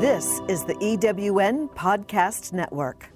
This is the EWN Podcast Network.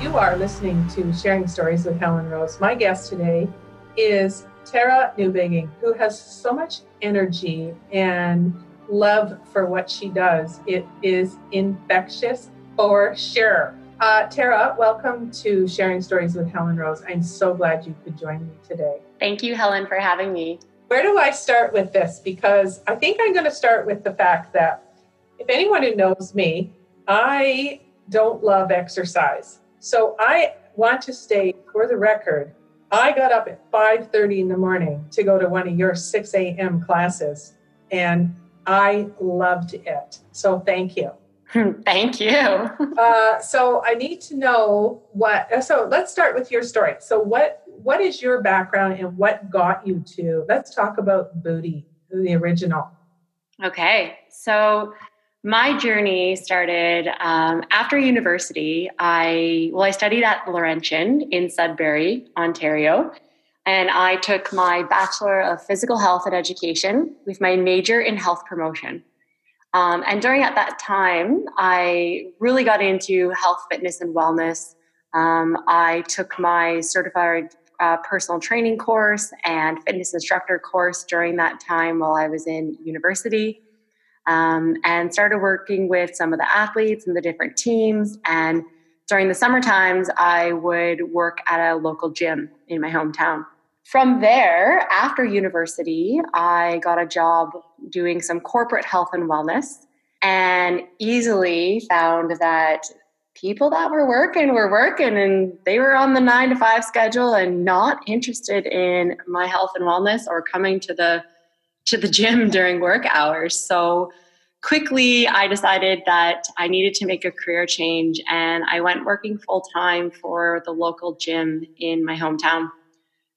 You are listening to Sharing Stories with Helen Rose. My guest today is Tara Newbigging, who has so much energy and love for what she does. It is infectious for sure. Uh, Tara, welcome to Sharing Stories with Helen Rose. I'm so glad you could join me today. Thank you, Helen, for having me. Where do I start with this? Because I think I'm going to start with the fact that if anyone who knows me, I don't love exercise. So I want to state for the record, I got up at 5:30 in the morning to go to one of your 6 a.m. classes, and I loved it. So thank you. Thank you. uh, so I need to know what. uh, So let's start with your story. So what what is your background and what got you to? Let's talk about Booty, the original. Okay, so my journey started um, after university. I well, I studied at Laurentian in Sudbury, Ontario, and I took my Bachelor of Physical Health and Education with my major in health promotion. Um, and during at that time, I really got into health, fitness, and wellness. Um, I took my certified uh, personal training course and fitness instructor course during that time while I was in university, um, and started working with some of the athletes and the different teams. And during the summer times, I would work at a local gym in my hometown. From there, after university, I got a job doing some corporate health and wellness and easily found that people that were working were working and they were on the nine to five schedule and not interested in my health and wellness or coming to the to the gym during work hours. So quickly I decided that I needed to make a career change and I went working full time for the local gym in my hometown.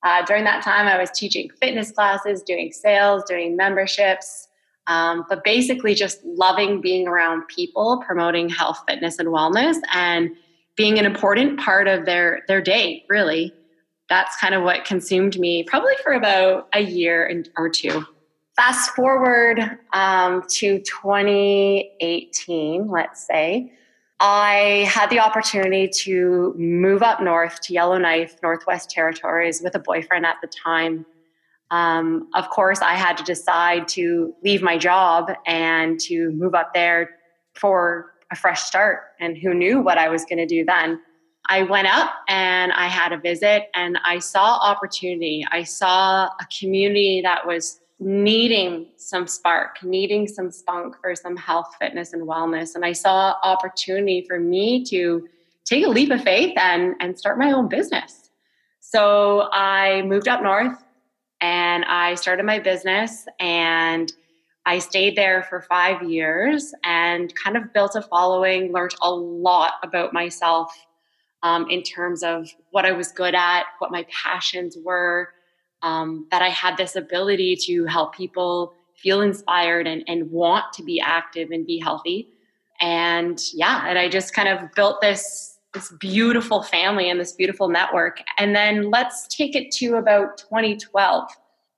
Uh, during that time, I was teaching fitness classes, doing sales, doing memberships, um, but basically just loving being around people, promoting health, fitness, and wellness, and being an important part of their their day. Really, that's kind of what consumed me, probably for about a year and, or two. Fast forward um, to 2018, let's say. I had the opportunity to move up north to Yellowknife, Northwest Territories, with a boyfriend at the time. Um, of course, I had to decide to leave my job and to move up there for a fresh start. And who knew what I was going to do then? I went up and I had a visit and I saw opportunity. I saw a community that was needing some spark, needing some spunk for some health, fitness, and wellness. And I saw opportunity for me to take a leap of faith and, and start my own business. So I moved up north and I started my business and I stayed there for five years and kind of built a following, learned a lot about myself um, in terms of what I was good at, what my passions were, um, that I had this ability to help people feel inspired and, and want to be active and be healthy. And yeah, and I just kind of built this this beautiful family and this beautiful network. And then let's take it to about 2012.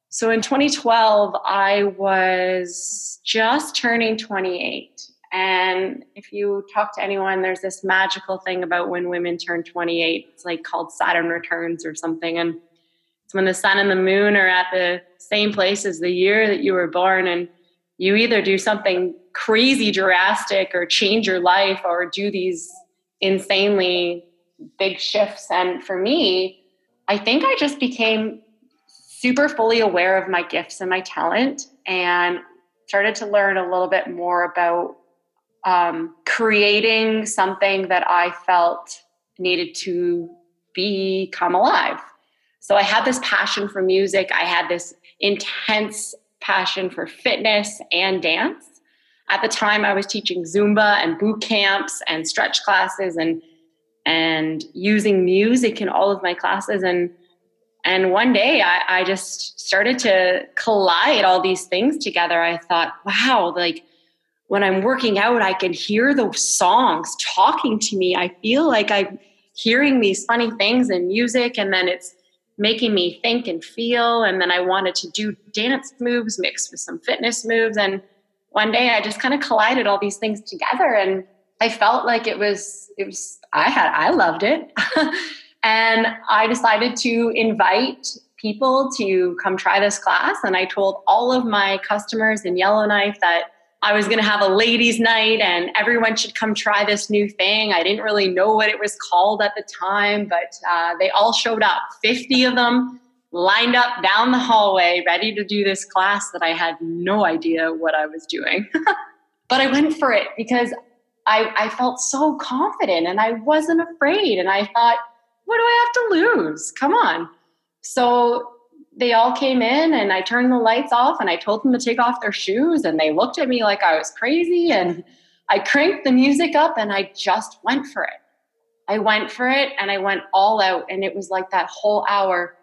So in 2012, I was just turning 28. And if you talk to anyone, there's this magical thing about when women turn 28. It's like called Saturn returns or something. And it's when the sun and the moon are at the same place as the year that you were born. And you either do something crazy drastic or change your life or do these insanely big shifts. And for me, I think I just became super fully aware of my gifts and my talent and started to learn a little bit more about um, creating something that I felt needed to become alive. So I had this passion for music, I had this intense passion for fitness and dance. At the time, I was teaching Zumba and boot camps and stretch classes and and using music in all of my classes. And and one day I, I, just started to collide all these things together. I thought wow like when i'm working out i can hear the songs talking to me. I feel like I'm hearing these funny things in music, and then it's making me think and feel. And then I wanted to do dance moves mixed with some fitness moves. And one day I just kind of collided all these things together and I felt like it was, it was, I had, I loved it. and I decided to invite people to come try this class. And I told all of my customers in Yellowknife that I was going to have a ladies' night and everyone should come try this new thing. I didn't really know what it was called at the time, but uh, they all showed up 50 of them lined up down the hallway, ready to do this class that I had no idea what I was doing. but I went for it because I, I felt so confident and I wasn't afraid. And I thought, what do I have to lose? Come on. So they all came in and I turned the lights off and I told them to take off their shoes and they looked at me like I was crazy and I cranked the music up and I just went for it. I went for it and I went all out and it was like that whole hour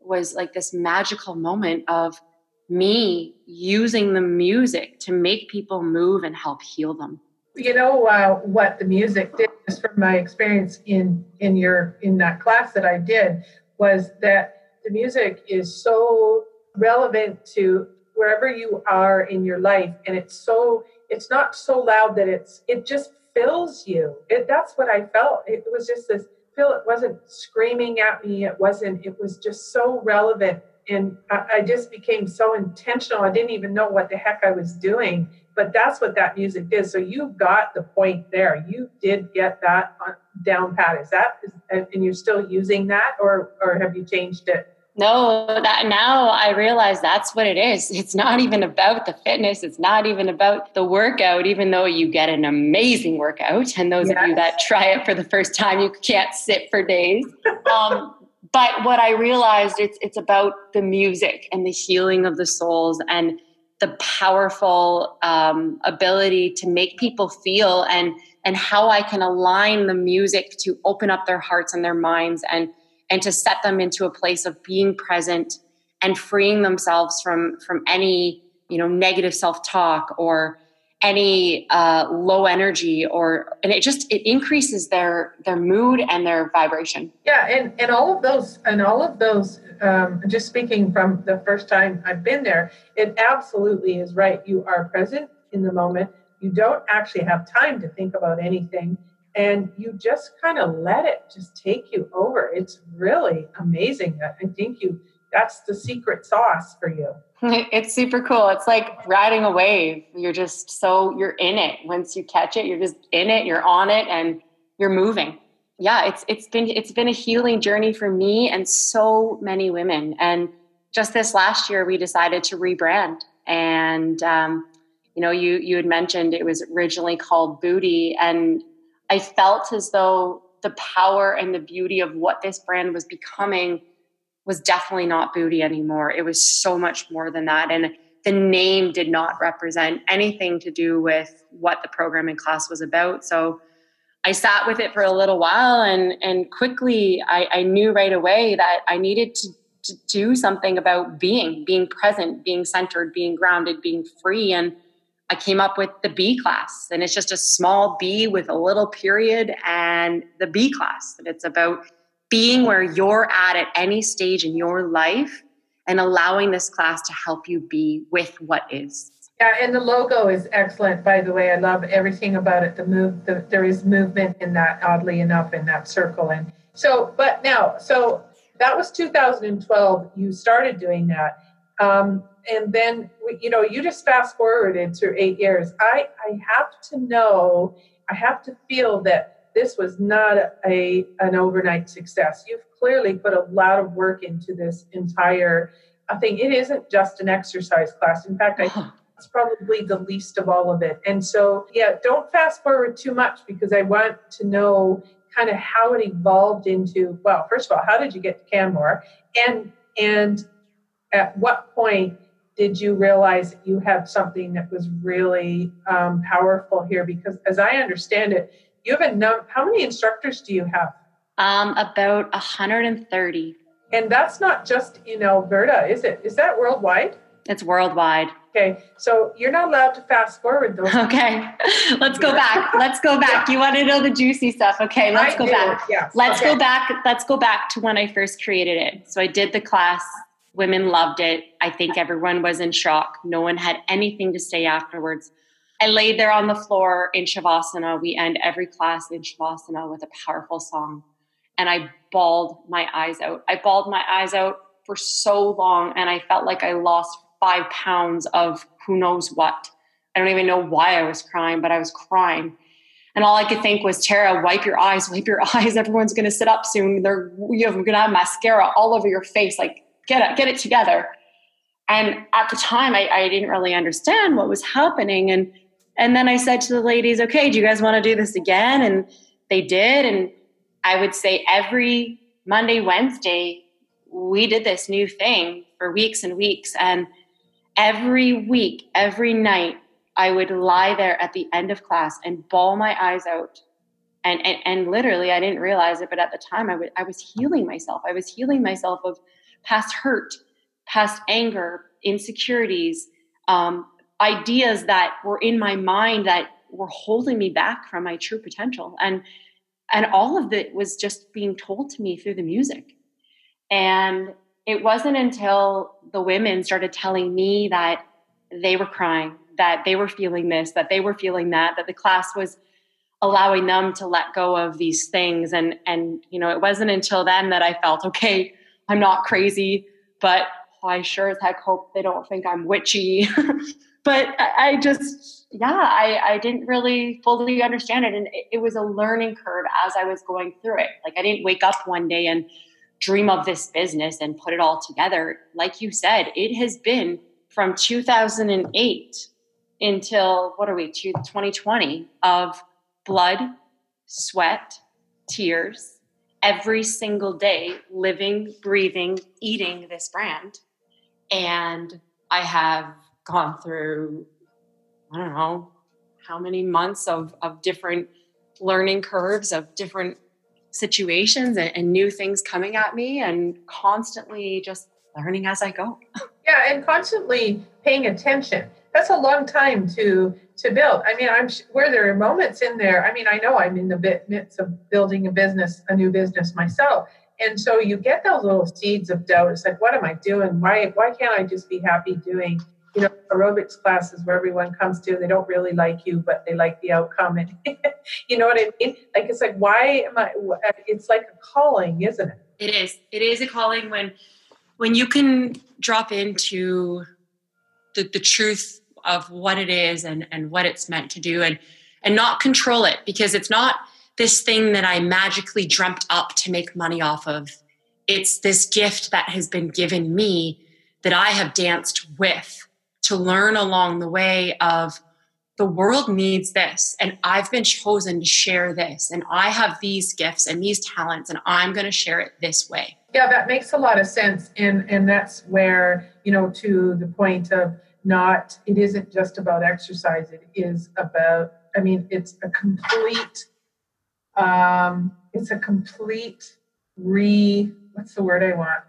was like this magical moment of me using the music to make people move and help heal them you know uh, what the music did just from my experience in in your in that class that i did was that the music is so relevant to wherever you are in your life and it's so it's not so loud that it's it just fills you it, that's what i felt it was just this feel it wasn't screaming at me it wasn't it was just so relevant and I, I just became so intentional i didn't even know what the heck i was doing but that's what that music did. So you got the point there. You did get that down pat. Is that is, and you're still using that, or or have you changed it? No, that now I realize that's what it is. It's not even about the fitness. It's not even about the workout, even though you get an amazing workout. And those yes. of you that try it for the first time, you can't sit for days. Um, but what I realized it's it's about the music and the healing of the souls and the powerful um, ability to make people feel and and how I can align the music to open up their hearts and their minds and and to set them into a place of being present and freeing themselves from from any you know negative self-talk or any uh, low energy or and it just it increases their their mood and their vibration. Yeah and and all of those and all of those um, just speaking from the first time i've been there it absolutely is right. You are present in the moment. You don't actually have time to think about anything and you just kind of let it just take you over it's really amazing i think you that's the secret sauce for you It's super cool. It's like riding a wave. You're just so you're in it. Once you catch it, you're just in it, you're on it and you're moving. Yeah, it's it's been it's been a healing journey for me and so many women. And just this last year we decided to rebrand and um, you know, you you had mentioned it was originally called Booty and I felt as though the power and the beauty of what this brand was becoming was definitely not booty anymore. It was so much more than that. And the name did not represent anything to do with what the programming class was about. So I sat with it for a little while and and quickly I, I knew right away that I needed to, to do something about being, being present, being centered, being grounded, being free. And I came up with the B class. And it's just a small B with a little period and the B class. And it's about being where you're at at any stage in your life and allowing this class to help you be with what is. Yeah, and the logo is excellent, by the way. I love everything about it. The move, the, there is movement in that, oddly enough, in that circle. And so, but now, so that was 2012. You started doing that, um, and then you know, you just fast forwarded to eight years. I I have to know, I have to feel that this was not a an overnight success. You've clearly put a lot of work into this entire thing. It isn't just an exercise class. In fact, I it's probably the least of all of it. And so, yeah, don't fast forward too much because I want to know kind of how it evolved into. Well, first of all, how did you get to Canmore, and and at what point did you realize that you have something that was really um, powerful here? Because as I understand it, you have a num- how many instructors do you have? Um, about 130. And that's not just in Alberta, is it? Is that worldwide? It's worldwide. Okay, so you're not allowed to fast forward those. Okay, let's go back. Let's go back. You want to know the juicy stuff? Okay, let's I go do, back. Yes. Let's okay. go back. Let's go back to when I first created it. So I did the class. Women loved it. I think everyone was in shock. No one had anything to say afterwards. I laid there on the floor in Shavasana. We end every class in Shavasana with a powerful song. And I bawled my eyes out. I bawled my eyes out for so long, and I felt like I lost five pounds of who knows what. I don't even know why I was crying, but I was crying. And all I could think was, Tara, wipe your eyes, wipe your eyes. Everyone's going to sit up soon. They're you're going to have mascara all over your face. Like, get it, get it together. And at the time, I, I didn't really understand what was happening. And and then I said to the ladies, okay, do you guys want to do this again? And they did. And I would say every Monday, Wednesday, we did this new thing for weeks and weeks. And every week, every night, I would lie there at the end of class and bawl my eyes out. And, and, and literally, I didn't realize it, but at the time, I, was healing myself. I was healing myself of past hurt, past anger, insecurities, um, ideas that were in my mind that were holding me back from my true potential. And and all of it was just being told to me through the music. And it wasn't until the women started telling me that they were crying, that they were feeling this, that they were feeling that, that the class was allowing them to let go of these things. And and you know, it wasn't until then that I felt, okay, I'm not crazy, but I sure as heck hope they don't think I'm witchy. but I just, yeah, I, I didn't really fully understand it. And it, it was a learning curve as I was going through it. Like I didn't wake up one day and dream of this business and put it all together. Like you said, it has been from 2008 until what are we, 2020 of blood, sweat, tears, every single day, living, breathing, eating this brand. And I have gone through, I don't know, how many months of, of different learning curves, of different situations and, and new things coming at me, and constantly just learning as I go. Yeah, and constantly paying attention. That's a long time to to build. I mean, I'm where there are moments in there. I mean, I know I'm in the midst of building a business, a new business myself, and so you get those little seeds of doubt. It's like, what am I doing? Why why can't I just be happy doing you know aerobics classes where everyone comes to? They don't really like you, but they like the outcome, and you know what I mean. Like it's like, why am I? It's like a calling, isn't it? It is. It is a calling when when you can drop into the, the truth of what it is and, and what it's meant to do and and not control it because it's not this thing that I magically dreamt up to make money off of. It's this gift that has been given me that I have danced with to learn along the way of the world needs this and I've been chosen to share this and I have these gifts and these talents and I'm going to share it this way. Yeah, that makes a lot of sense. And and that's where, you know, to the point of not it isn't just about exercise, it is about I mean, it's a complete um it's a complete re what's the word I want?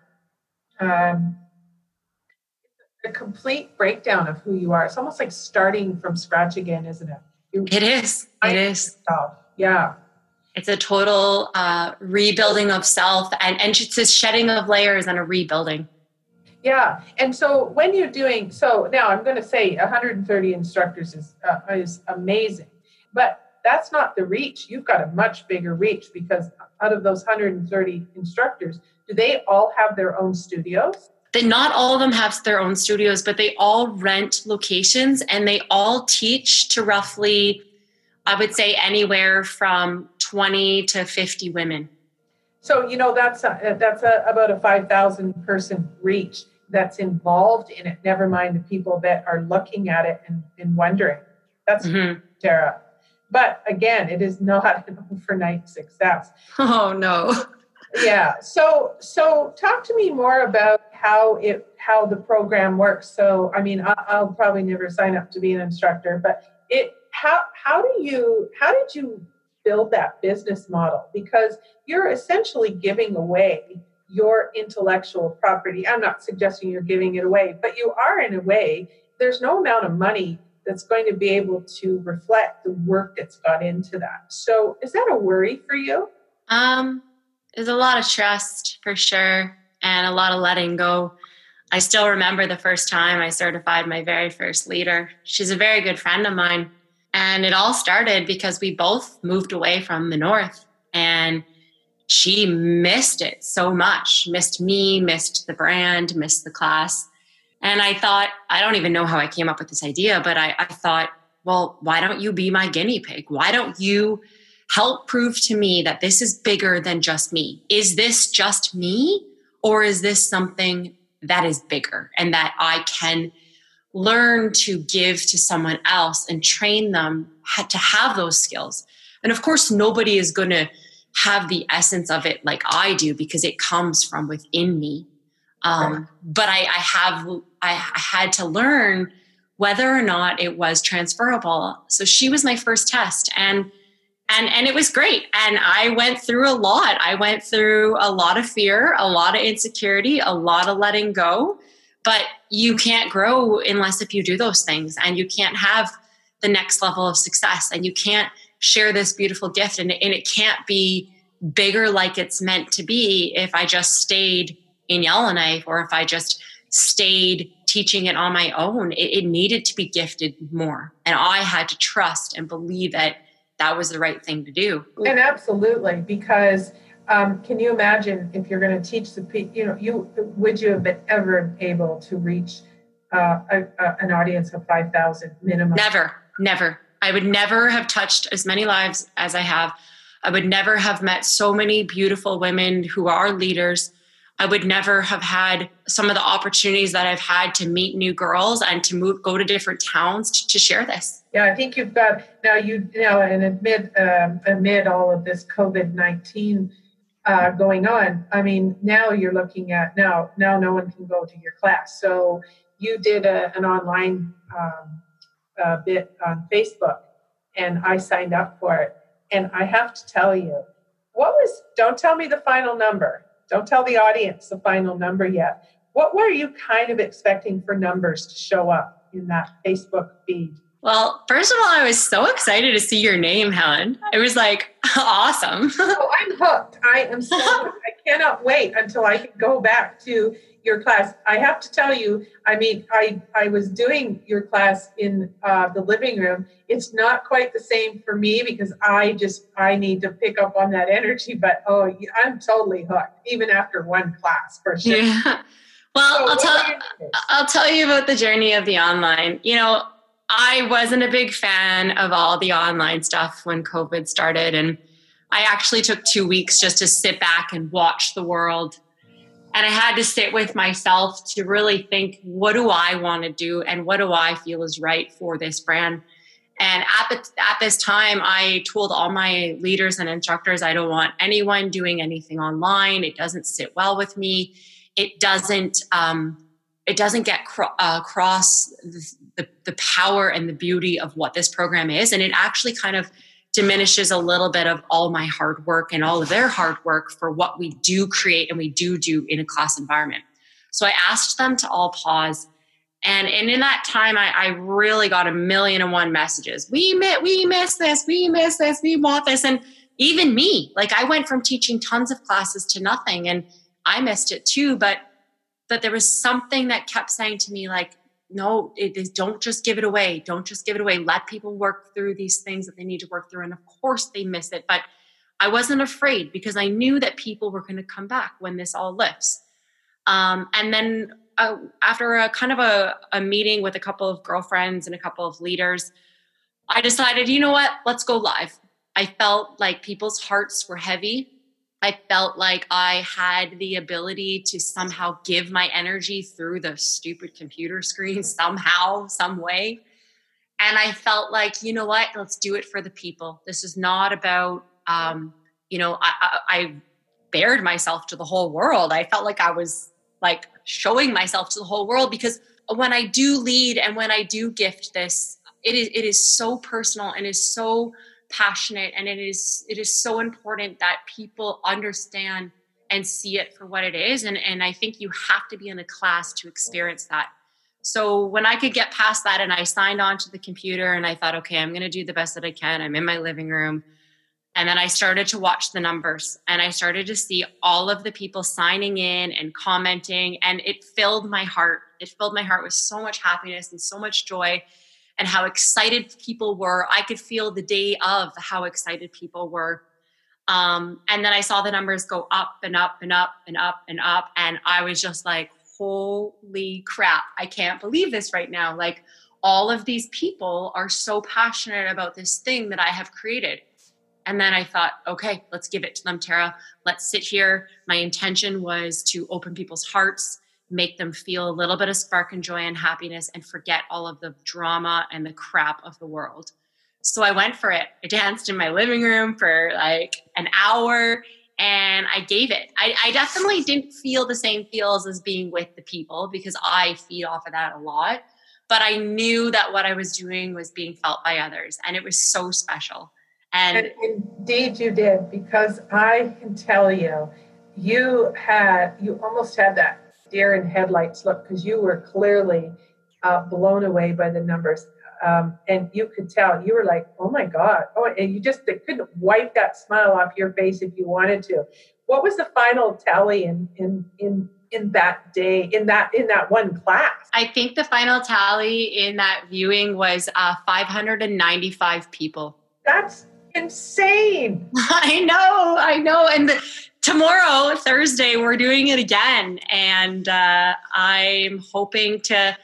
Um a complete breakdown of who you are. It's almost like starting from scratch again, isn't it? You, it is. It is. Yourself. Yeah. It's a total uh, rebuilding of self and, and it's a shedding of layers and a rebuilding. Yeah. And so when you're doing, so now I'm going to say 130 instructors is, uh, is amazing, but that's not the reach. You've got a much bigger reach because out of those 130 instructors, do they all have their own studios? That not all of them have their own studios, but they all rent locations and they all teach to roughly, I would say, anywhere from 20 to 50 women. So you know that's a, that's a, about a 5,000 person reach that's involved in it. Never mind the people that are looking at it and, and wondering. That's mm-hmm. Tara. But again, it is not an overnight success. Oh no. yeah. So so talk to me more about how it how the program works. So I mean, I'll, I'll probably never sign up to be an instructor, but it how how do you how did you build that business model because you're essentially giving away your intellectual property. I'm not suggesting you're giving it away, but you are in a way. there's no amount of money that's going to be able to reflect the work that's got into that. So, is that a worry for you? Um, there's a lot of trust for sure, and a lot of letting go. I still remember the first time I certified my very first leader. She's a very good friend of mine, and it all started because we both moved away from the north, and she missed it so much. Missed me, missed the brand, missed the class and I thought, I don't even know how I came up with this idea, but I, I thought, well, why don't you be my guinea pig? Why don't you help prove to me that this is bigger than just me? Is this just me? Or is this something that is bigger and that I can learn to give to someone else and train them to have those skills? And of course, nobody is going to have the essence of it like I do because it comes from within me. Um, but I, I have I, I had to learn whether or not it was transferable. So she was my first test, and and and it was great. And I went through a lot. I went through a lot of fear, a lot of insecurity, a lot of letting go. But you can't grow unless if you do those things, and you can't have the next level of success, and you can't share this beautiful gift, and, and it can't be bigger like it's meant to be if I just stayed in Yellowknife or if I just stayed teaching it on my own. It, it, needed to be gifted more. And I had to trust and believe that that was the right thing to do. And absolutely, because um, can you imagine if you're going to teach the people, you know, you would you have been ever able to reach uh, a, a, an audience of 5,000 minimum? Never, never. I would never have touched as many lives as I have. I would never have met so many beautiful women who are leaders I would never have had some of the opportunities that I've had to meet new girls and to move, go to different towns to, to share this. Yeah, I think you've got now you, know, and amid um, amid all of this COVID nineteen uh, going on, I mean, now you're looking at now now no one can go to your class. So you did a, an online um, uh, bit on Facebook, and I signed up for it. And I have to tell you, what was? Don't tell me the final number don't tell the audience the final number yet. What were you kind of expecting for numbers to show up in that Facebook feed? Well, first of all, I was so excited to see your name, Helen. It was like awesome. oh, I'm hooked. I am so hooked. I cannot wait until I can go back to your class. I have to tell you, I mean, I, I was doing your class in uh, the living room. It's not quite the same for me because I just, I need to pick up on that energy, but oh, I'm totally hooked, even after one class for sure. Yeah. Well, so I'll tell, I'll tell you about the journey of the online. You know, I wasn't a big fan of all the online stuff when COVID started. And I actually took two weeks just to sit back and watch the world and I had to sit with myself to really think, what do I want to do and what do I feel is right for this brand? And at, the, at this time, I told all my leaders and instructors, I don't want anyone doing anything online. It doesn't sit well with me. It doesn't, um, it doesn't get cro- uh, across the, the, power and the beauty of what this program is. And it actually kind of diminishes a little bit of all my hard work and all of their hard work for what we do create and we do do in a class environment. So I asked them to all pause. And, and in that time, I, I really got a million and one messages. We miss, we miss this, we miss this, we want this. And even me, like I went from teaching tons of classes to nothing and I missed it too. But, but there was something that kept saying to me, like, no, it is, don't just give it away. Don't just give it away. Let people work through these things that they need to work through. And of course, they miss it. But I wasn't afraid because I knew that people were going to come back when this all lifts. Um, and then uh, after a kind of a, a meeting with a couple of girlfriends and a couple of leaders, I decided, you know what? Let's go live. I felt like people's hearts were heavy I felt like I had the ability to somehow give my energy through the stupid computer screen somehow, some way. And I felt like, you know what? Let's do it for the people. This is not about, um, you know, I, I, I bared myself to the whole world. I felt like I was like showing myself to the whole world because when I do lead and when I do gift this, it is it is so personal and is so passionate and it is it is so important that people understand and see it for what it is and and I think you have to be in a class to experience that So when I could get past that and I signed on to the computer and I thought, okay, I'm going to do the best that I can. I'm in my living room. And then I started to watch the numbers and I started to see all of the people signing in and commenting. And it filled my heart. It filled my heart with so much happiness and so much joy and how excited people were. I could feel the day of how excited people were. Um, and then I saw the numbers go up and up and up and up and up. And I was just like, holy crap, I can't believe this right now. Like, all of these people are so passionate about this thing that I have created. And then I thought, okay, let's give it to them, Tara. Let's sit here. My intention was to open people's hearts, make them feel a little bit of spark and joy and happiness, and forget all of the drama and the crap of the world. So I went for it. I danced in my living room for like an hour and I gave it. I, I, definitely didn't feel the same feels as being with the people because I feed off of that a lot. But I knew that what I was doing was being felt by others, and it was so special. And, and indeed, you did because I can tell you, you had you almost had that deer in headlights look because you were clearly uh, blown away by the numbers. Um, and you could tell you were like, "Oh my god!" Oh, and you just couldn't wipe that smile off your face if you wanted to. What was the final tally in in in in that day in that in that one class? I think the final tally in that viewing was uh, 595 people. That's insane. I know, I know, and. The, tomorrow thursday we're doing it again and uh, i'm hoping to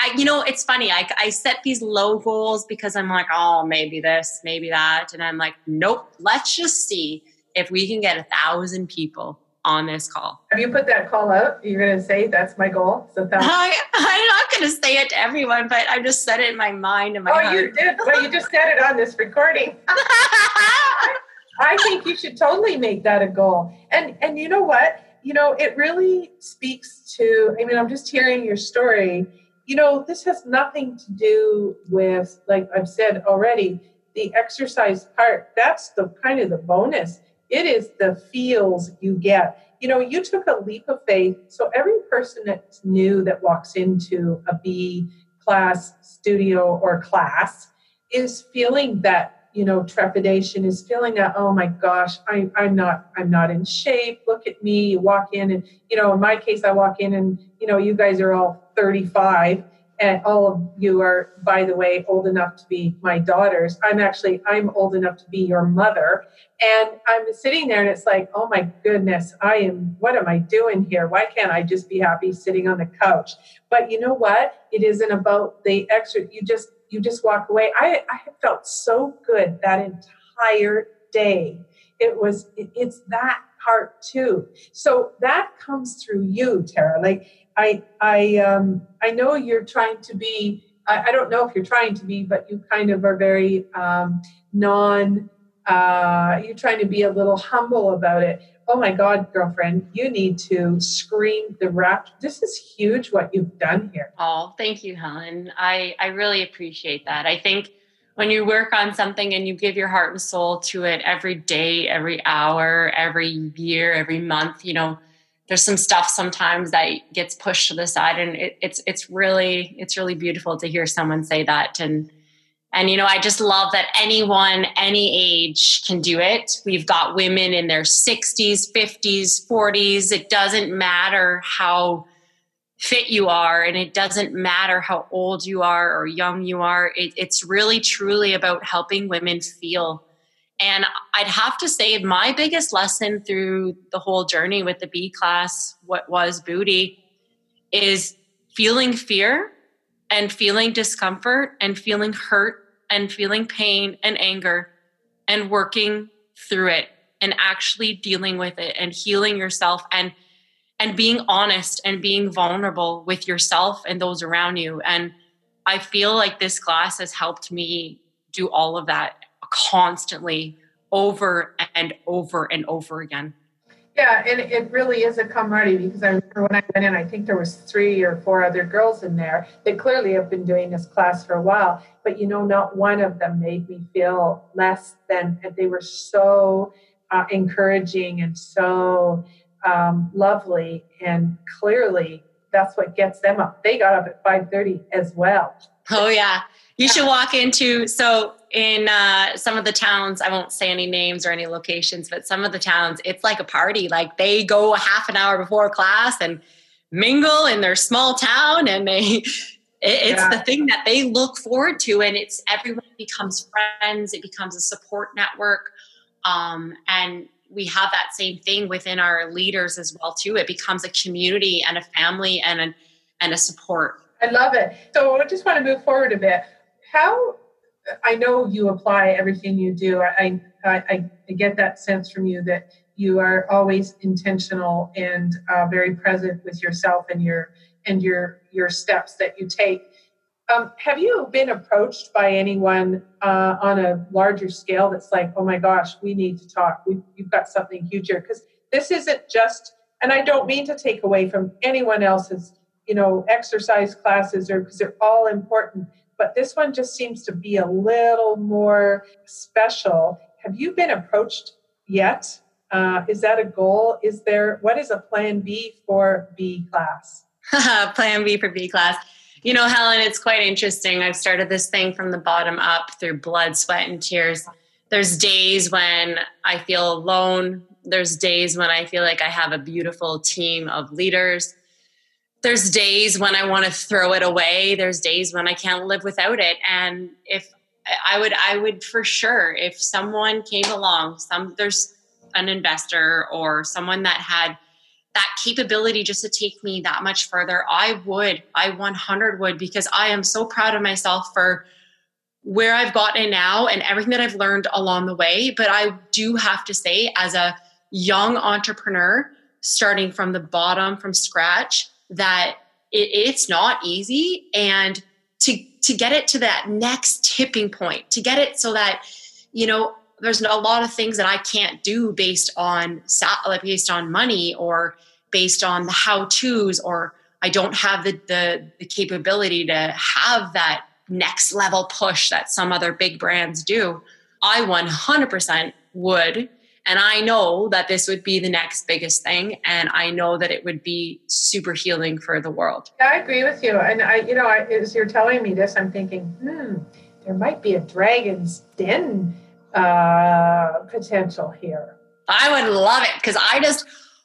I, you know, it's funny. I, I set these low goals because I'm like, oh, maybe this, maybe that. And I'm like, nope, let's just see if we can get a thousand people on this call. Have you put that call out? You're going to say that's my goal? So I, I'm not going to say it to everyone, but I just said it in my mind and my heart. oh, heart. you did? Well, you just said it on this recording. I think you should totally make that a goal. And and you know what? You know, it really speaks to I mean, I'm just hearing your story you know, this has nothing to do with, like I've said already, the exercise part. That's the kind of the bonus. It is the feels you get. You know, you took a leap of faith. So every person that's new that walks into a B class studio or class is feeling that you know trepidation is feeling that oh my gosh I, i'm not i'm not in shape. Look at me. You walk in and you know in my case i walk in and you know you guys are all 35 and all of you are by the way old enough to be my daughters. I'm actually i'm old enough to be your mother. And i'm sitting there and it's like oh my goodness i am what am i doing here? Why can't i just be happy sitting on the couch? But you know what? It isn't about the extra you just you just walk away i i felt so good that entire day it was it, it's that part too so that comes through you tara like I I um, I know you're trying to be. I, I, don't know if you're trying to be, but you kind of are very um, non. Uh, you're trying to be a little humble about it. Oh my God, girlfriend, you need to scream the rap. This is huge what you've done here. Oh, thank you, Helen. I I really appreciate that. I think when you work on something and you give your heart and soul to it every day, every hour, every year, every month, you know there's some stuff sometimes that gets pushed to the side and it, it's it's really it's really beautiful to hear someone say that and and you know i just love that anyone any age can do it. We've got women in their 60s 50s 40s it doesn't matter how fit you are and it doesn't matter how old you are or young you are. It, it's really truly about helping women feel. And I'd have to say, my biggest lesson through the whole journey with the B class, what was booty, is feeling fear and feeling discomfort and feeling hurt and feeling pain and anger and working through it and actually dealing with it and healing yourself and and being honest and being vulnerable with yourself and those around you and i feel like this class has helped me do all of that constantly over and over and over again. Yeah, and it really is a camaraderie because I remember when I went in, I think there was three or four other girls in there that clearly have been doing this class for a while. But you know, not one of them made me feel less than. And they were so uh, encouraging and so um, lovely, and clearly that's what gets them up. They got up at 5:30 as well. Oh yeah. You should walk into so in uh, some of the towns. I won't say any names or any locations, but some of the towns, it's like a party. Like they go a half an hour before class and mingle in their small town, and they it's yeah. the thing that they look forward to, and it's everyone becomes friends. It becomes a support network, um, and we have that same thing within our leaders as well too. It becomes a community and a family and a, and a support. I love it. So I just want to move forward a bit how I know you apply everything you do. I, I, I get that sense from you that you are always intentional and uh, very present with yourself and your and your your steps that you take. Um, have you been approached by anyone uh, on a larger scale that's like, oh my gosh, we need to talk. we you've got something huge here because this isn't just. And I don't mean to take away from anyone else's, you know, exercise classes or because they're all important but this one just seems to be a little more special. Have you been approached yet? Uh, is that a goal? Is there what is a plan B for B class? plan B for B class. You know, Helen, it's quite interesting. I've started this thing from the bottom up through blood, sweat, and tears. There's days when I feel alone. There's days when I feel like I have a beautiful team of leaders there's days when I want to throw it away. There's days when I can't live without it. And if I would, I would for sure, if someone came along, some there's an investor or someone that had that capability just to take me that much further, I would, I 100 would, because I am so proud of myself for where I've gotten now and everything that I've learned along the way. But I do have to say, as a young entrepreneur, starting from the bottom, from scratch, that it, it's not easy and to to get it to that next tipping point to get it so that you know there's a lot of things that I can't do based on based on money or based on the how to's or I don't have the, the the capability to have that next level push that some other big brands do. I 100% would and I know that this would be the next biggest thing. And I know that it would be super healing for the world. Yeah, I agree with you. And I, you know, I, as you're telling me this, I'm thinking, hmm, there might be a dragon's den uh, potential here. I would love it because I just,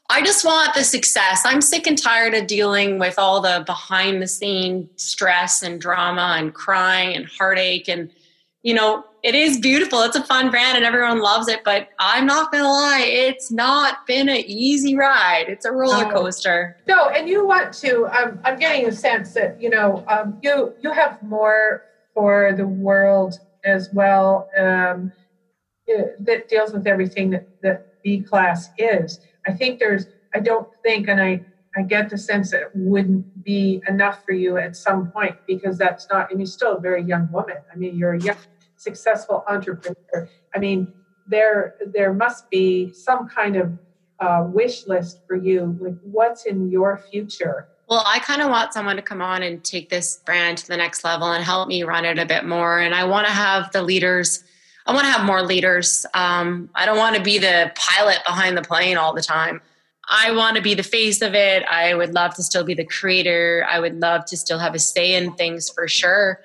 I just want the success. I'm sick and tired of dealing with all the behind the scene stress and drama and crying and heartache and, you know, it is beautiful. It's a fun brand and everyone loves it, but I'm not gonna lie, it's not been an easy ride. It's a roller coaster. No, and you want to. Um, I'm getting a sense that you know um, you you have more for the world as well um, that deals with everything that that B class is. I think there's. I don't think, and I I get the sense that it wouldn't be enough for you at some point because that's not. And you're still a very young woman. I mean, you're a young successful entrepreneur. I mean, there there must be some kind of uh, wish list for you. Like, what's in your future? Well, I kind of want someone to come on and take this brand to the next level and help me run it a bit more. And I want to have the leaders. I want to have more leaders. Um, I don't want to be the pilot behind the plane all the time. I want to be the face of it. I would love to still be the creator. I would love to still have a say in things for sure.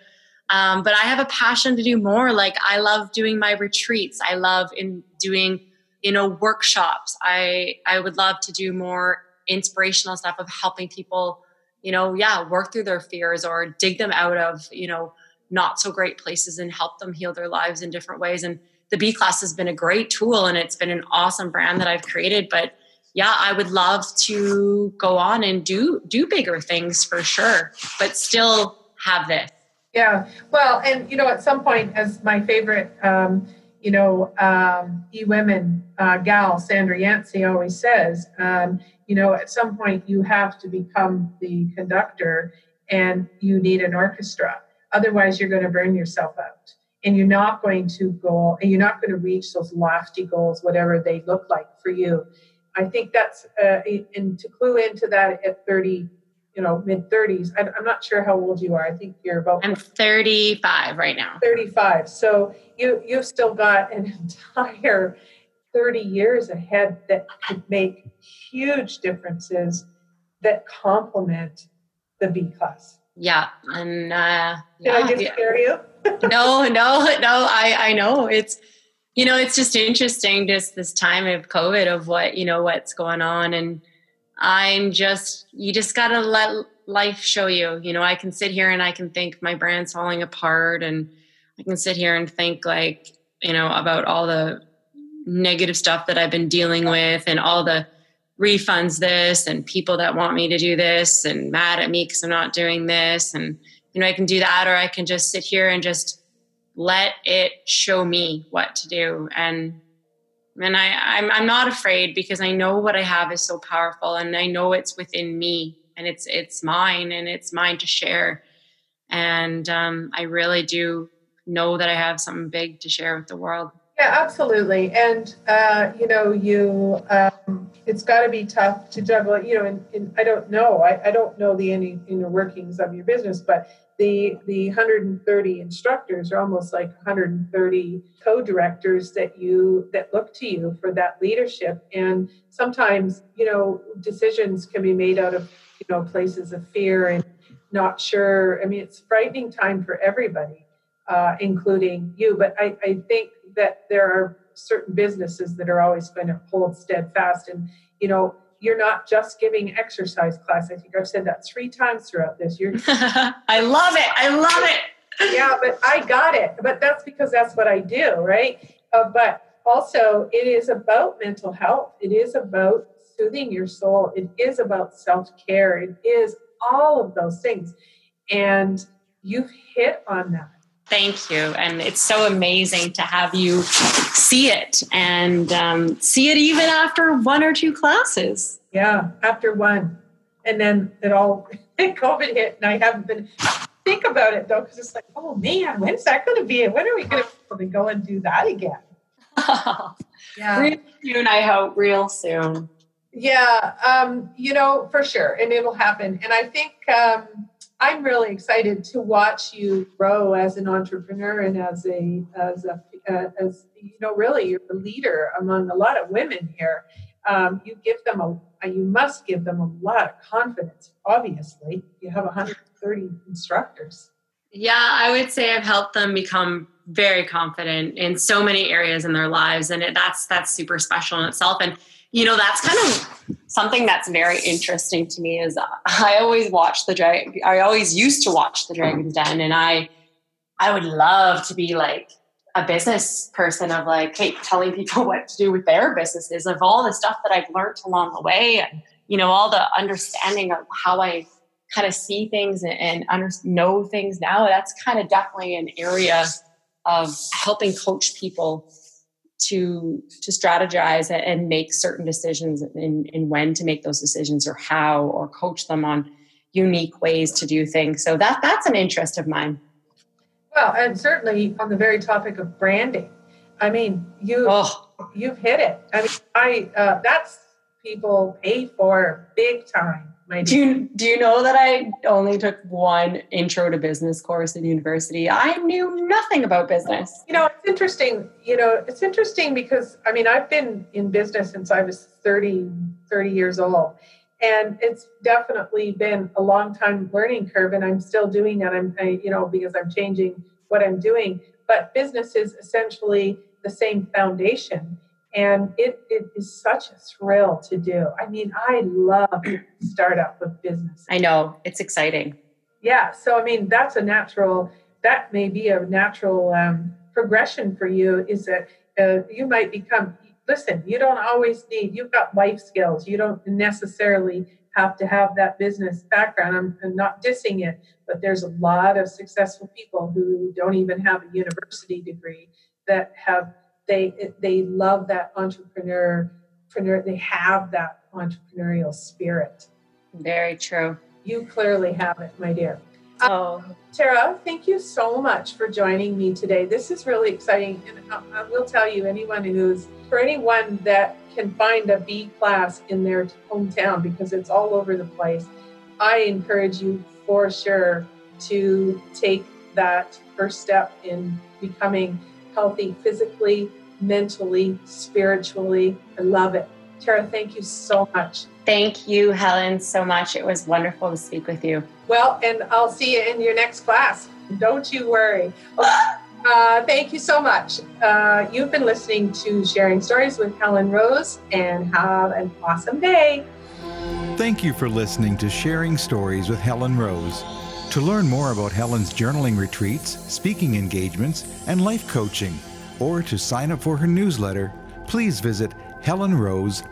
Um, but I have a passion to do more. Like I love doing my retreats. I love in doing, you know, workshops. I I would love to do more inspirational stuff of helping people, you know, yeah, work through their fears or dig them out of, you know, not so great places and help them heal their lives in different ways. And the B class has been a great tool and it's been an awesome brand that I've created. But yeah, I would love to go on and do do bigger things for sure, but still have this. Yeah. Well, and you know, at some point, as my favorite, um, you know, um, e women uh, gal Sandra Yancey always says, um, you know, at some point you have to become the conductor, and you need an orchestra. Otherwise, you're going to burn yourself out, and you're not going to go, and you're not going to reach those lofty goals, whatever they look like for you. I think that's, uh, and to clue into that at 30 you know mid 30s i'm not sure how old you are i think you're about i'm 35 right now 35 so you you've still got an entire 30 years ahead that could make huge differences that complement the B class. Yeah. And uh, did yeah, I just yeah. scare you? no, no, no. I, I know it's, you know, it's just interesting just this time of COVID of what, you know, what's going on. And I'm just, you just got to let life show you, you know, I can sit here and I can think my brand's falling apart and I can sit here and think like, you know, about all the negative stuff that I've been dealing with and all the refunds this and people that want me to do this and mad at me because I'm not doing this. And, you know, I can do that or I can just sit here and just let it show me what to do. And, and I, I'm, I'm not afraid because I know what I have is so powerful and I know it's within me and it's, it's mine and it's mine to share. And um, I really do know that I have something big to share with the world. Yeah, absolutely. And, uh, you know, you, um, it's got to be tough to juggle, you know, and, and I don't know, I, I don't know the any inner workings of your business, but the, the 130 instructors are almost like 130 co-directors that you, that look to you for that leadership. And sometimes, you know, decisions can be made out of, you know, places of fear and not sure. I mean, it's frightening time for everybody. Uh, including you. But I, I, think that there are certain businesses that are always going to hold steadfast. And, you know, you're not just giving exercise class. I think I've said that three times throughout this. You're I love it. I love it. yeah, but I got it. But that's because that's what I do, right? Uh, but also, it is about mental health. It is about soothing your soul. It is about self care. It is all of those things. And you've hit on that Thank you. And it's so amazing to have you see it and um, see it even after one or two classes. Yeah, after one. And then it all, COVID hit, and I haven't been, think about it though, because it's like, oh man, when's that going to be? When are we going to go and do that again? yeah. Real soon, I hope, real soon. Yeah, um, you know, for sure. And it'll happen. And I think, um, I'm really excited to watch you grow as an entrepreneur and as a as a uh, as you know really you're a leader among a lot of women here. Um, you give them a you must give them a lot of confidence. Obviously, you have 130 instructors. Yeah, I would say I've helped them become very confident in so many areas in their lives, and it, that's that's super special in itself. And you know that's kind of something that's very interesting to me is i always watch the dragon i always used to watch the dragon's den and i i would love to be like a business person of like hey telling people what to do with their businesses of all the stuff that i've learned along the way and you know all the understanding of how i kind of see things and, and know things now. That's kind of definitely an area of helping coach people to to strategize and make certain decisions in, in when to make those decisions or how or coach them on unique ways to do things. So that that's an interest of mine. Well and certainly on the very topic of branding i mean you oh. you've hit it. I mean i uh, that's people pay for big time do you, do you know that I only took one intro to business course in university? I knew nothing about business. You know, it's interesting. You know, it's interesting because I mean, I've been in business since I was 30, 30 years old. And it's definitely been a long time learning curve, and I'm still doing that. I'm, I, you know, because I'm changing what I'm doing. But business is essentially the same foundation and it, it is such a thrill to do. I mean, I love startup of business. I know it's exciting. Yeah. So, I mean, that's a natural, that may be a natural um, progression for you is that uh, you might become, listen, you don't always need, you've got life skills. You don't necessarily have to have that business background. I'm, I'm not dissing it, but there's a lot of successful people who don't even have a university degree that have they they love that entrepreneur they have that entrepreneurial spirit. Very true. You clearly have it my dear. Oh. Um, tara thank you so much for joining me today. This is really exciting and I, I will tell you anyone who's for anyone that can find a b class in their hometown because it's all over the place i encourage you for sure to take that first step in becoming healthy physically, mentally, spiritually. I love it. Tara, thank you so much. Thank you, Helen, so much. It was wonderful to speak with you. Well, and I'll see you in your next class. Don't you worry. Uh, thank you so much. Uh, you've been listening to Sharing Stories with Helen Rose, and have an awesome day. Thank you for listening to Sharing Stories with Helen Rose. To learn more about Helen's journaling retreats, speaking engagements, and life coaching, or to sign up for her newsletter, please visit helenrose.ca.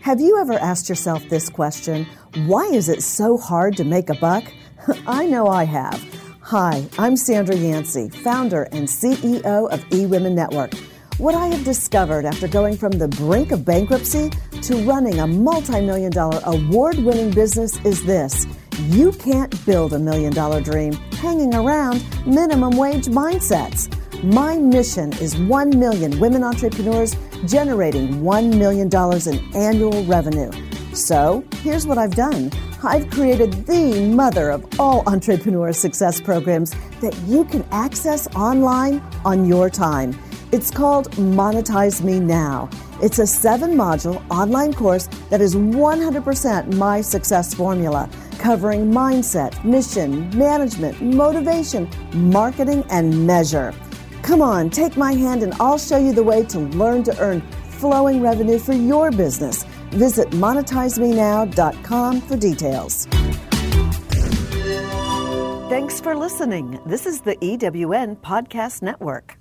Have you ever asked yourself this question? Why is it so hard to make a buck? I know I have. Hi, I'm Sandra Yancey, founder and CEO of eWomen Network. What I have discovered after going from the brink of bankruptcy to running a multi million dollar award winning business is this you can't build a million dollar dream hanging around minimum wage mindsets. My mission is 1 million women entrepreneurs generating $1 million in annual revenue. So here's what I've done I've created the mother of all entrepreneur success programs that you can access online on your time. It's called Monetize Me Now. It's a seven module online course that is 100% my success formula, covering mindset, mission, management, motivation, marketing, and measure. Come on, take my hand and I'll show you the way to learn to earn flowing revenue for your business. Visit monetizemenow.com for details. Thanks for listening. This is the EWN Podcast Network.